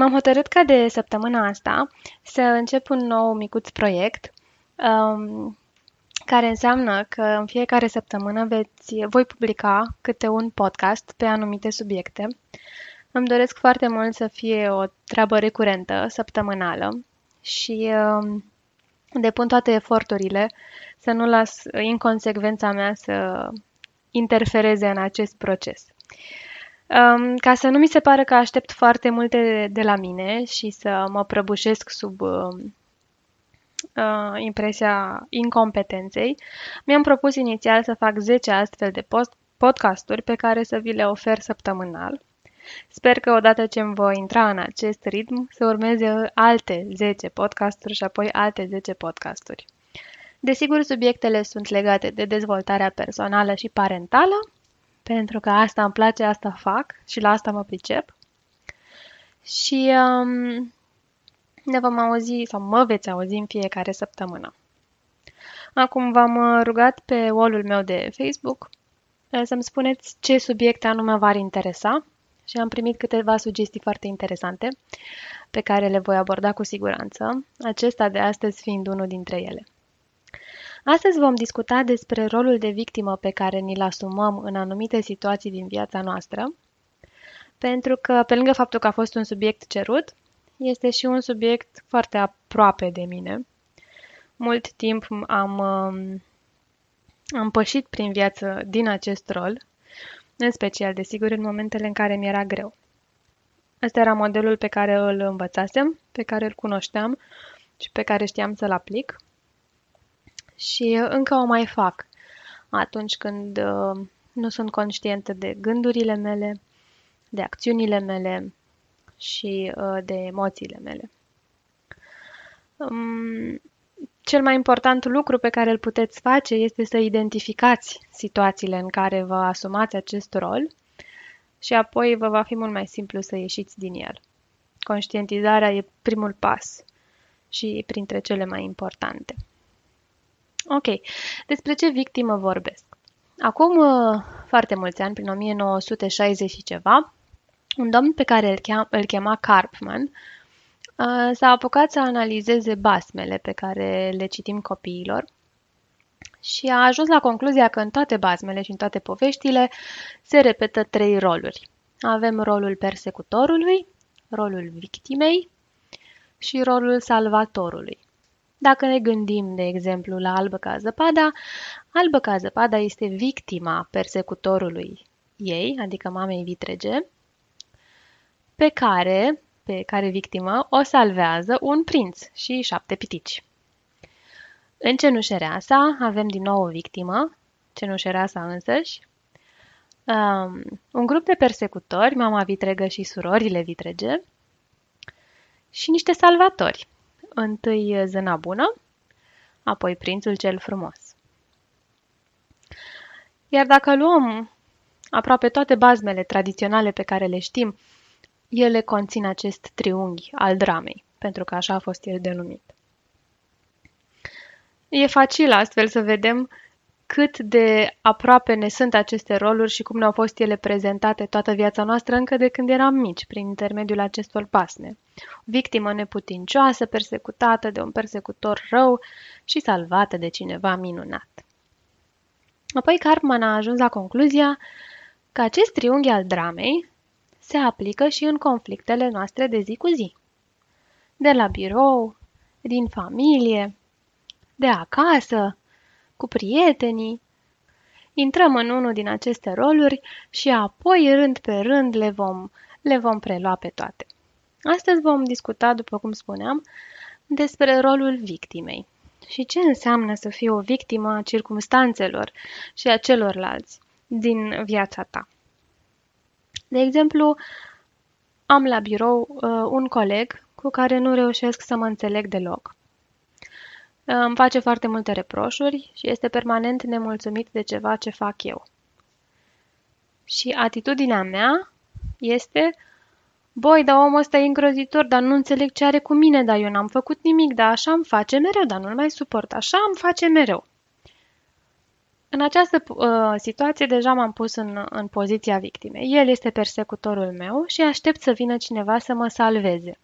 M-am hotărât ca de săptămâna asta să încep un nou micuț proiect um, care înseamnă că în fiecare săptămână veți, voi publica câte un podcast pe anumite subiecte. Îmi doresc foarte mult să fie o treabă recurentă, săptămânală și um, depun toate eforturile să nu las inconsecvența mea să interfereze în acest proces. Um, ca să nu mi se pare că aștept foarte multe de la mine și să mă prăbușesc sub uh, uh, impresia incompetenței, mi-am propus inițial să fac 10 astfel de post- podcasturi pe care să vi le ofer săptămânal. Sper că odată ce îmi voi intra în acest ritm, să urmeze alte 10 podcasturi și apoi alte 10 podcasturi. Desigur, subiectele sunt legate de dezvoltarea personală și parentală, pentru că asta îmi place, asta fac și la asta mă pricep. Și um, ne vom auzi sau mă veți auzi în fiecare săptămână. Acum v-am uh, rugat pe wall-ul meu de Facebook uh, să-mi spuneți ce subiecte anume v-ar interesa și am primit câteva sugestii foarte interesante pe care le voi aborda cu siguranță, acesta de astăzi fiind unul dintre ele. Astăzi vom discuta despre rolul de victimă pe care ni-l asumăm în anumite situații din viața noastră, pentru că, pe lângă faptul că a fost un subiect cerut, este și un subiect foarte aproape de mine. Mult timp am, um, am pășit prin viață din acest rol, în special, desigur, în momentele în care mi era greu. Ăsta era modelul pe care îl învățasem, pe care îl cunoșteam și pe care știam să-l aplic și încă o mai fac atunci când uh, nu sunt conștientă de gândurile mele, de acțiunile mele și uh, de emoțiile mele. Um, cel mai important lucru pe care îl puteți face este să identificați situațiile în care vă asumați acest rol și apoi vă va fi mult mai simplu să ieșiți din el. Conștientizarea e primul pas și printre cele mai importante. Ok. Despre ce victimă vorbesc? Acum uh, foarte mulți ani, prin 1960 și ceva, un domn pe care îl, cheam, îl chema Karpman uh, s-a apucat să analizeze basmele pe care le citim copiilor și a ajuns la concluzia că în toate basmele și în toate poveștile se repetă trei roluri. Avem rolul persecutorului, rolul victimei și rolul salvatorului. Dacă ne gândim, de exemplu, la Albă ca zăpada, Albă ca zăpada este victima persecutorului ei, adică mamei vitrege, pe care, pe care victimă o salvează un prinț și șapte pitici. În cenușereasa avem din nou o victimă, cenușereasa însăși, um, un grup de persecutori, mama vitregă și surorile vitrege, și niște salvatori, întâi zâna bună, apoi prințul cel frumos. Iar dacă luăm aproape toate bazmele tradiționale pe care le știm, ele conțin acest triunghi al dramei, pentru că așa a fost el denumit. E facil astfel să vedem cât de aproape ne sunt aceste roluri și cum ne-au fost ele prezentate toată viața noastră încă de când eram mici, prin intermediul acestor pasme. Victimă neputincioasă, persecutată de un persecutor rău și salvată de cineva minunat. Apoi Cartman a ajuns la concluzia că acest triunghi al dramei se aplică și în conflictele noastre de zi cu zi. De la birou, din familie, de acasă, cu prietenii. Intrăm în unul din aceste roluri și apoi, rând pe rând, le vom, le vom prelua pe toate. Astăzi vom discuta, după cum spuneam, despre rolul victimei și ce înseamnă să fii o victimă a circumstanțelor și a celorlalți din viața ta. De exemplu, am la birou uh, un coleg cu care nu reușesc să mă înțeleg deloc. Îmi face foarte multe reproșuri și este permanent nemulțumit de ceva ce fac eu. Și atitudinea mea este Boi, dar omul ăsta e îngrozitor, dar nu înțeleg ce are cu mine, dar eu n-am făcut nimic, dar așa îmi face mereu, dar nu-l mai suport, așa îmi face mereu. În această uh, situație deja m-am pus în, în poziția victimei. El este persecutorul meu și aștept să vină cineva să mă salveze.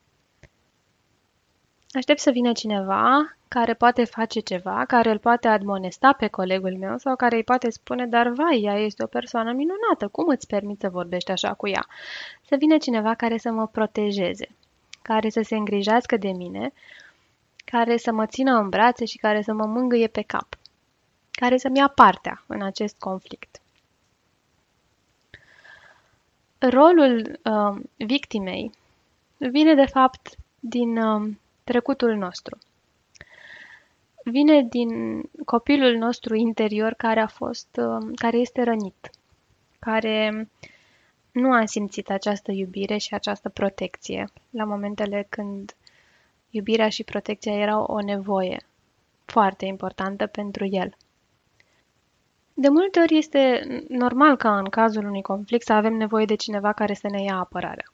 Aștept să vină cineva care poate face ceva, care îl poate admonesta pe colegul meu sau care îi poate spune, dar vai, ea este o persoană minunată, cum îți permiți să vorbești așa cu ea? Să vină cineva care să mă protejeze, care să se îngrijească de mine, care să mă țină în brațe și care să mă mângâie pe cap, care să-mi ia partea în acest conflict. Rolul uh, victimei vine de fapt din uh, trecutul nostru. Vine din copilul nostru interior care a fost, uh, care este rănit, care nu a simțit această iubire și această protecție la momentele când iubirea și protecția erau o nevoie foarte importantă pentru el. De multe ori este normal ca în cazul unui conflict să avem nevoie de cineva care să ne ia apărarea.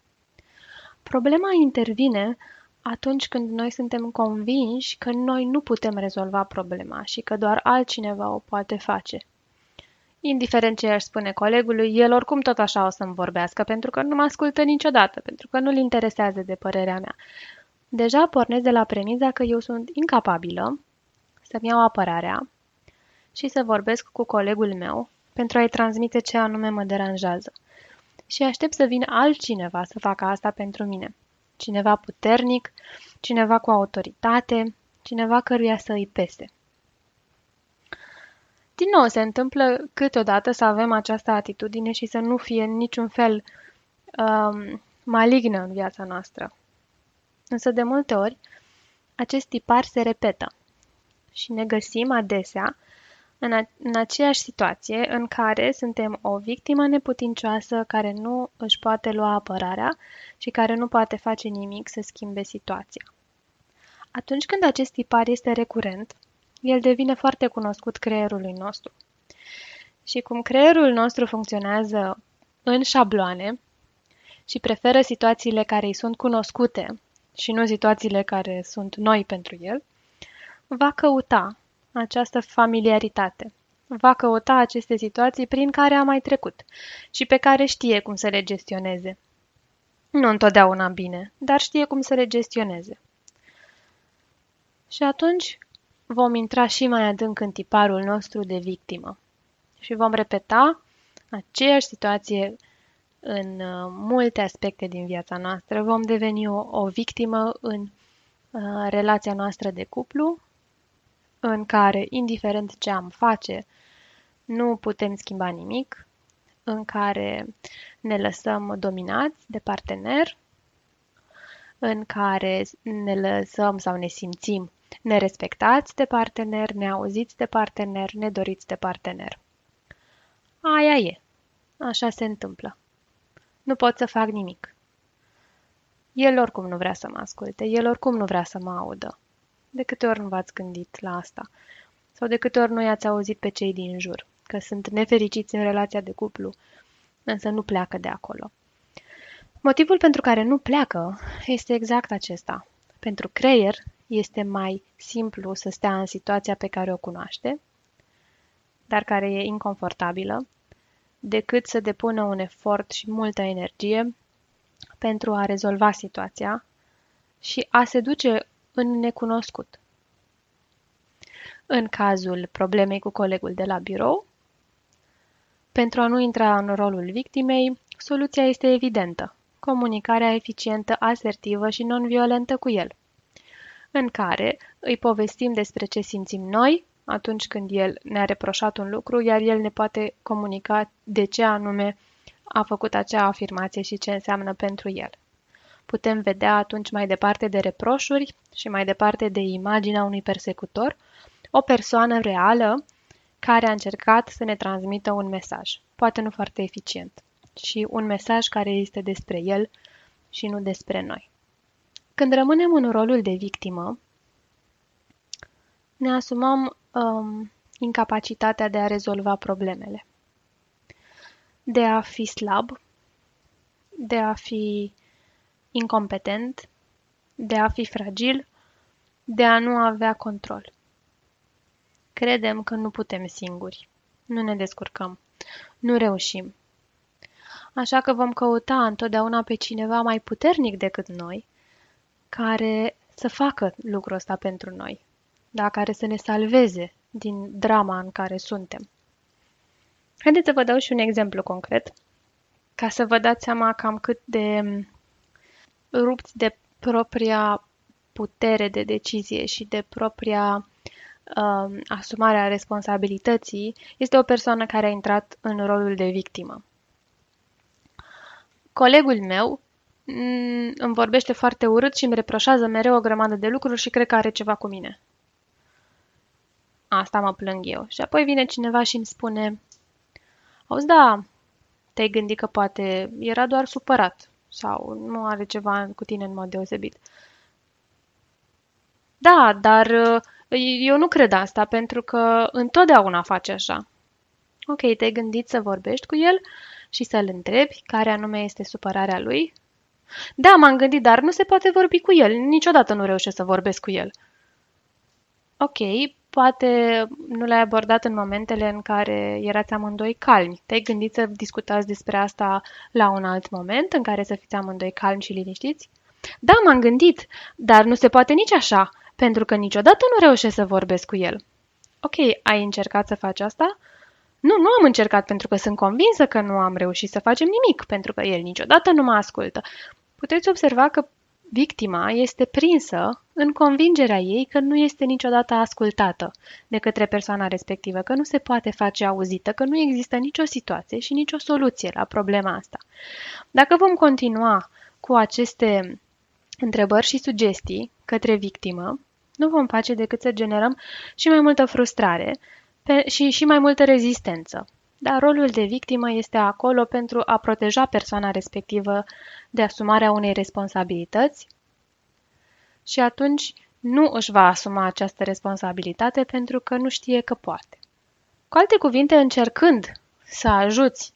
Problema intervine atunci când noi suntem convinși că noi nu putem rezolva problema și că doar altcineva o poate face. Indiferent ce aș spune colegului, el oricum tot așa o să-mi vorbească, pentru că nu mă ascultă niciodată, pentru că nu-l interesează de părerea mea. Deja pornesc de la premiza că eu sunt incapabilă să-mi iau apărarea și să vorbesc cu colegul meu pentru a-i transmite ce anume mă deranjează. Și aștept să vină altcineva să facă asta pentru mine cineva puternic, cineva cu autoritate, cineva căruia să îi pese. Din nou, se întâmplă câteodată să avem această atitudine și să nu fie în niciun fel um, malignă în viața noastră. Însă, de multe ori, acest tipar se repetă și ne găsim adesea în, a, în aceeași situație în care suntem o victimă neputincioasă care nu își poate lua apărarea și care nu poate face nimic să schimbe situația. Atunci când acest tipar este recurent, el devine foarte cunoscut creierului nostru. Și cum creierul nostru funcționează în șabloane și preferă situațiile care îi sunt cunoscute și nu situațiile care sunt noi pentru el, va căuta această familiaritate. Va căuta aceste situații prin care a mai trecut și pe care știe cum să le gestioneze. Nu întotdeauna bine, dar știe cum să le gestioneze. Și atunci vom intra și mai adânc în tiparul nostru de victimă și vom repeta aceeași situație în uh, multe aspecte din viața noastră. Vom deveni o, o victimă în uh, relația noastră de cuplu, în care, indiferent ce am face, nu putem schimba nimic, în care ne lăsăm dominați de partener, în care ne lăsăm sau ne simțim nerespectați de partener, neauziți de partener, nedoriți de partener. Aia e. Așa se întâmplă. Nu pot să fac nimic. El oricum nu vrea să mă asculte, el oricum nu vrea să mă audă. De câte ori nu v-ați gândit la asta? Sau de câte ori nu i-ați auzit pe cei din jur, că sunt nefericiți în relația de cuplu, însă nu pleacă de acolo? Motivul pentru care nu pleacă este exact acesta. Pentru creier este mai simplu să stea în situația pe care o cunoaște, dar care e inconfortabilă, decât să depună un efort și multă energie pentru a rezolva situația și a se duce în necunoscut. În cazul problemei cu colegul de la birou, pentru a nu intra în rolul victimei, soluția este evidentă. Comunicarea eficientă, asertivă și non-violentă cu el, în care îi povestim despre ce simțim noi atunci când el ne-a reproșat un lucru, iar el ne poate comunica de ce anume a făcut acea afirmație și ce înseamnă pentru el. Putem vedea atunci mai departe de reproșuri și mai departe de imaginea unui persecutor, o persoană reală care a încercat să ne transmită un mesaj, poate nu foarte eficient, și un mesaj care este despre el și nu despre noi. Când rămânem în rolul de victimă, ne asumăm um, incapacitatea de a rezolva problemele, de a fi slab, de a fi incompetent, de a fi fragil, de a nu avea control. Credem că nu putem singuri. nu ne descurcăm, nu reușim. Așa că vom căuta întotdeauna pe cineva mai puternic decât noi, care să facă lucrul ăsta pentru noi, da? care să ne salveze din drama în care suntem. Haideți să vă dau și un exemplu concret, ca să vă dați seama cam cât de rupți de propria putere de decizie și de propria uh, asumare a responsabilității este o persoană care a intrat în rolul de victimă. Colegul meu mm, îmi vorbește foarte urât și îmi reproșează mereu o grămadă de lucruri și cred că are ceva cu mine. Asta mă plâng eu. Și apoi vine cineva și îmi spune Auzi, da, te-ai gândit că poate era doar supărat sau nu are ceva cu tine în mod deosebit. Da, dar uh, eu nu cred asta pentru că întotdeauna face așa. Ok, te-ai gândit să vorbești cu el și să-l întrebi care anume este supărarea lui? Da, m-am gândit, dar nu se poate vorbi cu el. Niciodată nu reușesc să vorbesc cu el. Ok, poate nu l-ai abordat în momentele în care erați amândoi calmi. Te-ai gândit să discutați despre asta la un alt moment în care să fiți amândoi calmi și liniștiți? Da, m-am gândit, dar nu se poate nici așa, pentru că niciodată nu reușesc să vorbesc cu el. Ok, ai încercat să faci asta? Nu, nu am încercat pentru că sunt convinsă că nu am reușit să facem nimic, pentru că el niciodată nu mă ascultă. Puteți observa că victima este prinsă în convingerea ei că nu este niciodată ascultată de către persoana respectivă, că nu se poate face auzită, că nu există nicio situație și nicio soluție la problema asta. Dacă vom continua cu aceste întrebări și sugestii către victimă, nu vom face decât să generăm și mai multă frustrare pe, și, și mai multă rezistență. Dar rolul de victimă este acolo pentru a proteja persoana respectivă de asumarea unei responsabilități și atunci nu își va asuma această responsabilitate pentru că nu știe că poate. Cu alte cuvinte, încercând să ajuți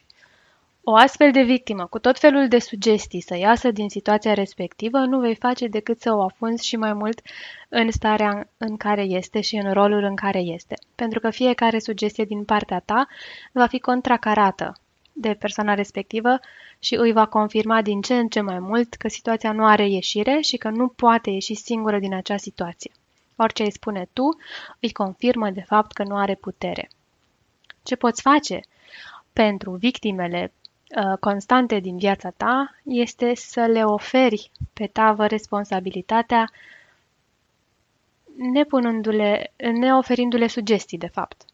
o astfel de victimă, cu tot felul de sugestii să iasă din situația respectivă, nu vei face decât să o afunzi și mai mult în starea în care este și în rolul în care este. Pentru că fiecare sugestie din partea ta va fi contracarată de persoana respectivă și îi va confirma din ce în ce mai mult că situația nu are ieșire și că nu poate ieși singură din acea situație. Orice îi spune tu, îi confirmă de fapt că nu are putere. Ce poți face pentru victimele Uh, constante din viața ta este să le oferi pe tavă responsabilitatea nepunându-le, neoferindu-le sugestii, de fapt.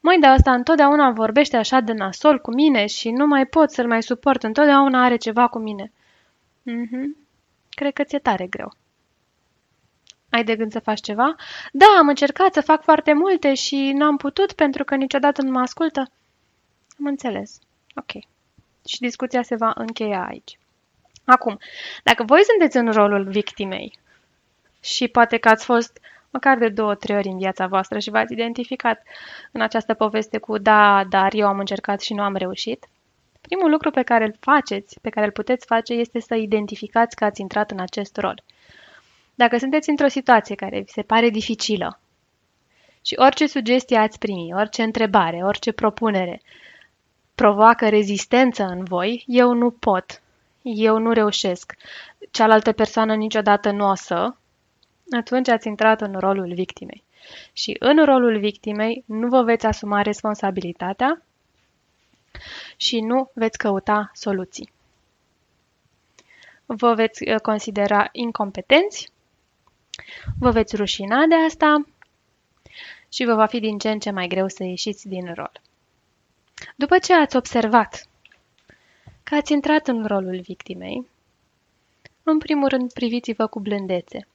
Măi, dar ăsta întotdeauna vorbește așa de nasol cu mine și nu mai pot să-l mai suport, întotdeauna are ceva cu mine. Mhm, cred că ți-e tare greu. Ai de gând să faci ceva? Da, am încercat să fac foarte multe și n-am putut pentru că niciodată nu mă ascultă. Am înțeles. Ok. Și discuția se va încheia aici. Acum, dacă voi sunteți în rolul victimei și poate că ați fost măcar de două, trei ori în viața voastră și v-ați identificat în această poveste cu da, dar eu am încercat și nu am reușit, primul lucru pe care îl faceți, pe care îl puteți face, este să identificați că ați intrat în acest rol. Dacă sunteți într-o situație care vi se pare dificilă și orice sugestie ați primi, orice întrebare, orice propunere provoacă rezistență în voi, eu nu pot, eu nu reușesc, cealaltă persoană niciodată nu o să, atunci ați intrat în rolul victimei. Și în rolul victimei nu vă veți asuma responsabilitatea și nu veți căuta soluții. Vă veți uh, considera incompetenți, vă veți rușina de asta și vă va fi din ce în ce mai greu să ieșiți din rol. După ce ați observat că ați intrat în rolul victimei, în primul rând priviți-vă cu blândețe.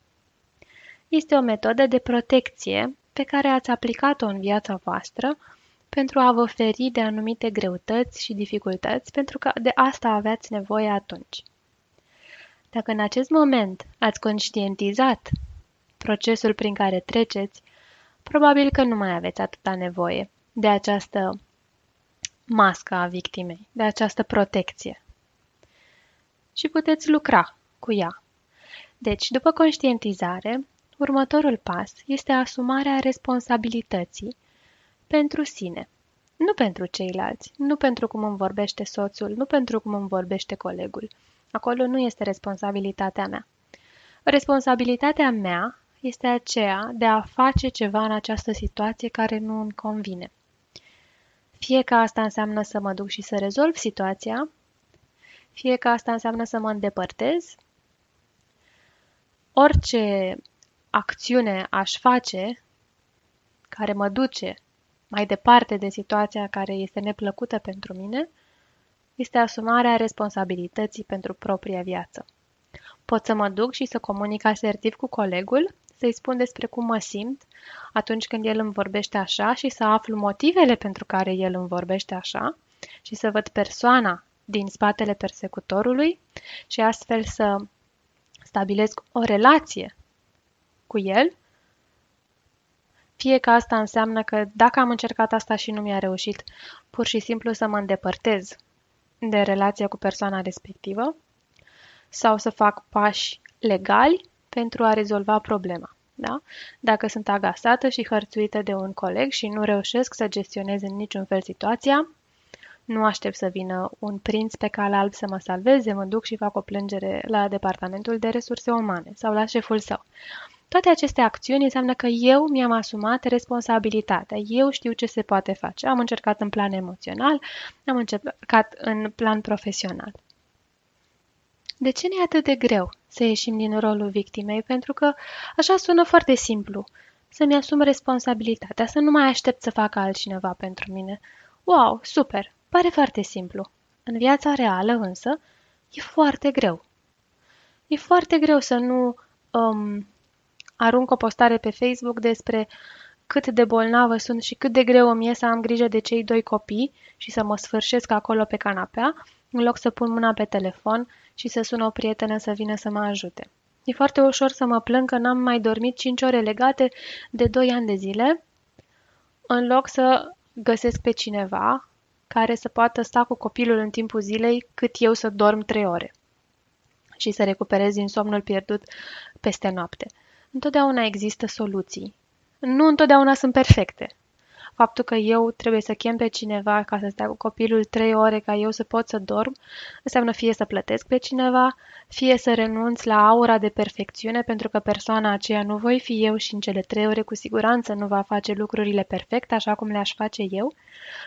Este o metodă de protecție pe care ați aplicat-o în viața voastră pentru a vă feri de anumite greutăți și dificultăți, pentru că de asta aveați nevoie atunci. Dacă în acest moment ați conștientizat procesul prin care treceți, probabil că nu mai aveți atâta nevoie de această masca a victimei, de această protecție. Și puteți lucra cu ea. Deci, după conștientizare, următorul pas este asumarea responsabilității pentru sine. Nu pentru ceilalți, nu pentru cum îmi vorbește soțul, nu pentru cum îmi vorbește colegul. Acolo nu este responsabilitatea mea. Responsabilitatea mea este aceea de a face ceva în această situație care nu îmi convine. Fie că asta înseamnă să mă duc și să rezolv situația, fie că asta înseamnă să mă îndepărtez, orice acțiune aș face care mă duce mai departe de situația care este neplăcută pentru mine, este asumarea responsabilității pentru propria viață. Pot să mă duc și să comunic asertiv cu colegul, să-i spun despre cum mă simt atunci când el îmi vorbește așa și să aflu motivele pentru care el îmi vorbește așa și să văd persoana din spatele persecutorului și astfel să stabilesc o relație cu el, fie că asta înseamnă că dacă am încercat asta și nu mi-a reușit, pur și simplu să mă îndepărtez de relația cu persoana respectivă sau să fac pași legali pentru a rezolva problema. Da? Dacă sunt agasată și hărțuită de un coleg și nu reușesc să gestionez în niciun fel situația, nu aștept să vină un prinț pe cal alb să mă salveze, mă duc și fac o plângere la departamentul de resurse umane sau la șeful său. Toate aceste acțiuni înseamnă că eu mi-am asumat responsabilitatea. Eu știu ce se poate face. Am încercat în plan emoțional, am încercat în plan profesional. De ce ne e atât de greu să ieșim din rolul victimei? Pentru că așa sună foarte simplu. Să-mi asum responsabilitatea, să nu mai aștept să facă altcineva pentru mine. Wow, super! Pare foarte simplu. În viața reală, însă, e foarte greu. E foarte greu să nu um, arunc o postare pe Facebook despre cât de bolnavă sunt și cât de greu îmi e să am grijă de cei doi copii și să mă sfârșesc acolo pe canapea, în loc să pun mâna pe telefon și să sun o prietenă să vină să mă ajute. E foarte ușor să mă plâng că n-am mai dormit 5 ore legate de 2 ani de zile, în loc să găsesc pe cineva care să poată sta cu copilul în timpul zilei cât eu să dorm 3 ore și să recuperez din somnul pierdut peste noapte. Întotdeauna există soluții. Nu întotdeauna sunt perfecte. Faptul că eu trebuie să chem pe cineva ca să stea cu copilul trei ore ca eu să pot să dorm, înseamnă fie să plătesc pe cineva, fie să renunț la aura de perfecțiune pentru că persoana aceea nu voi fi eu și în cele trei ore cu siguranță nu va face lucrurile perfect așa cum le-aș face eu.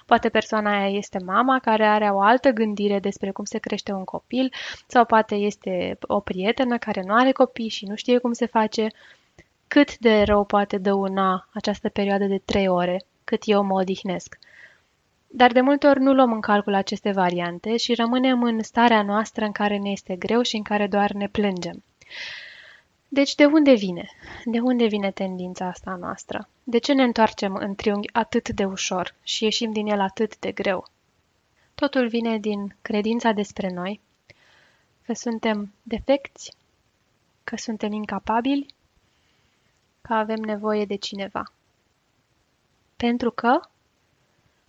Poate persoana aia este mama care are o altă gândire despre cum se crește un copil sau poate este o prietenă care nu are copii și nu știe cum se face. Cât de rău poate dăuna această perioadă de trei ore cât eu mă odihnesc. Dar de multe ori nu luăm în calcul aceste variante și rămânem în starea noastră în care ne este greu și în care doar ne plângem. Deci de unde vine? De unde vine tendința asta noastră? De ce ne întoarcem în triunghi atât de ușor și ieșim din el atât de greu? Totul vine din credința despre noi, că suntem defecți, că suntem incapabili, că avem nevoie de cineva. Pentru că,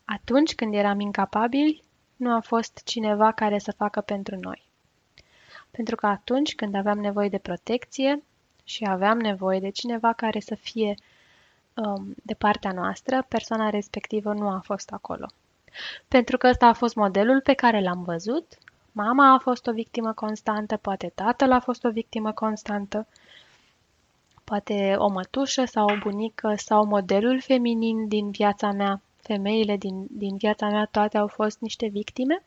atunci când eram incapabili, nu a fost cineva care să facă pentru noi. Pentru că atunci când aveam nevoie de protecție și aveam nevoie de cineva care să fie um, de partea noastră, persoana respectivă nu a fost acolo. Pentru că ăsta a fost modelul pe care l-am văzut, mama a fost o victimă constantă, poate tatăl a fost o victimă constantă, poate o mătușă sau o bunică sau modelul feminin din viața mea, femeile din, din viața mea, toate au fost niște victime.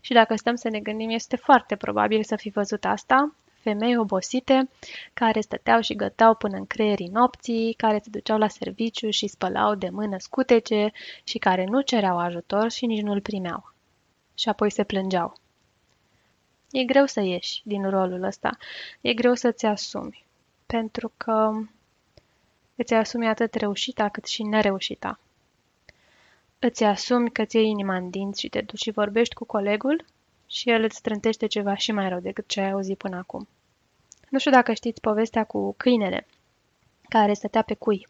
Și dacă stăm să ne gândim, este foarte probabil să fi văzut asta, femei obosite care stăteau și găteau până în creierii nopții, care se duceau la serviciu și spălau de mână scutece și care nu cereau ajutor și nici nu-l primeau. Și apoi se plângeau. E greu să ieși din rolul ăsta, e greu să-ți asumi pentru că îți asumi atât reușita cât și nereușita. Îți asumi că ți iei inima în dinți și te duci și vorbești cu colegul și el îți strântește ceva și mai rău decât ce ai auzit până acum. Nu știu dacă știți povestea cu câinele care stătea pe cui.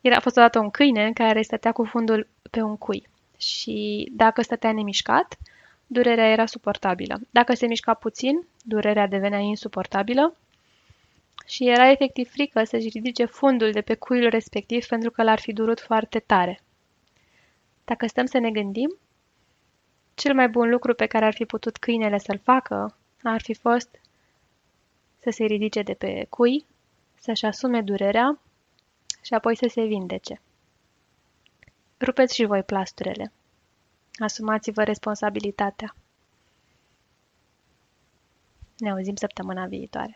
Era a fost odată un câine care stătea cu fundul pe un cui și dacă stătea nemișcat, durerea era suportabilă. Dacă se mișca puțin, durerea devenea insuportabilă și era efectiv frică să-și ridice fundul de pe cuiul respectiv pentru că l-ar fi durut foarte tare. Dacă stăm să ne gândim, cel mai bun lucru pe care ar fi putut câinele să-l facă ar fi fost să se ridice de pe cui, să-și asume durerea și apoi să se vindece. Rupeți și voi plasturele. Asumați-vă responsabilitatea. Ne auzim săptămâna viitoare.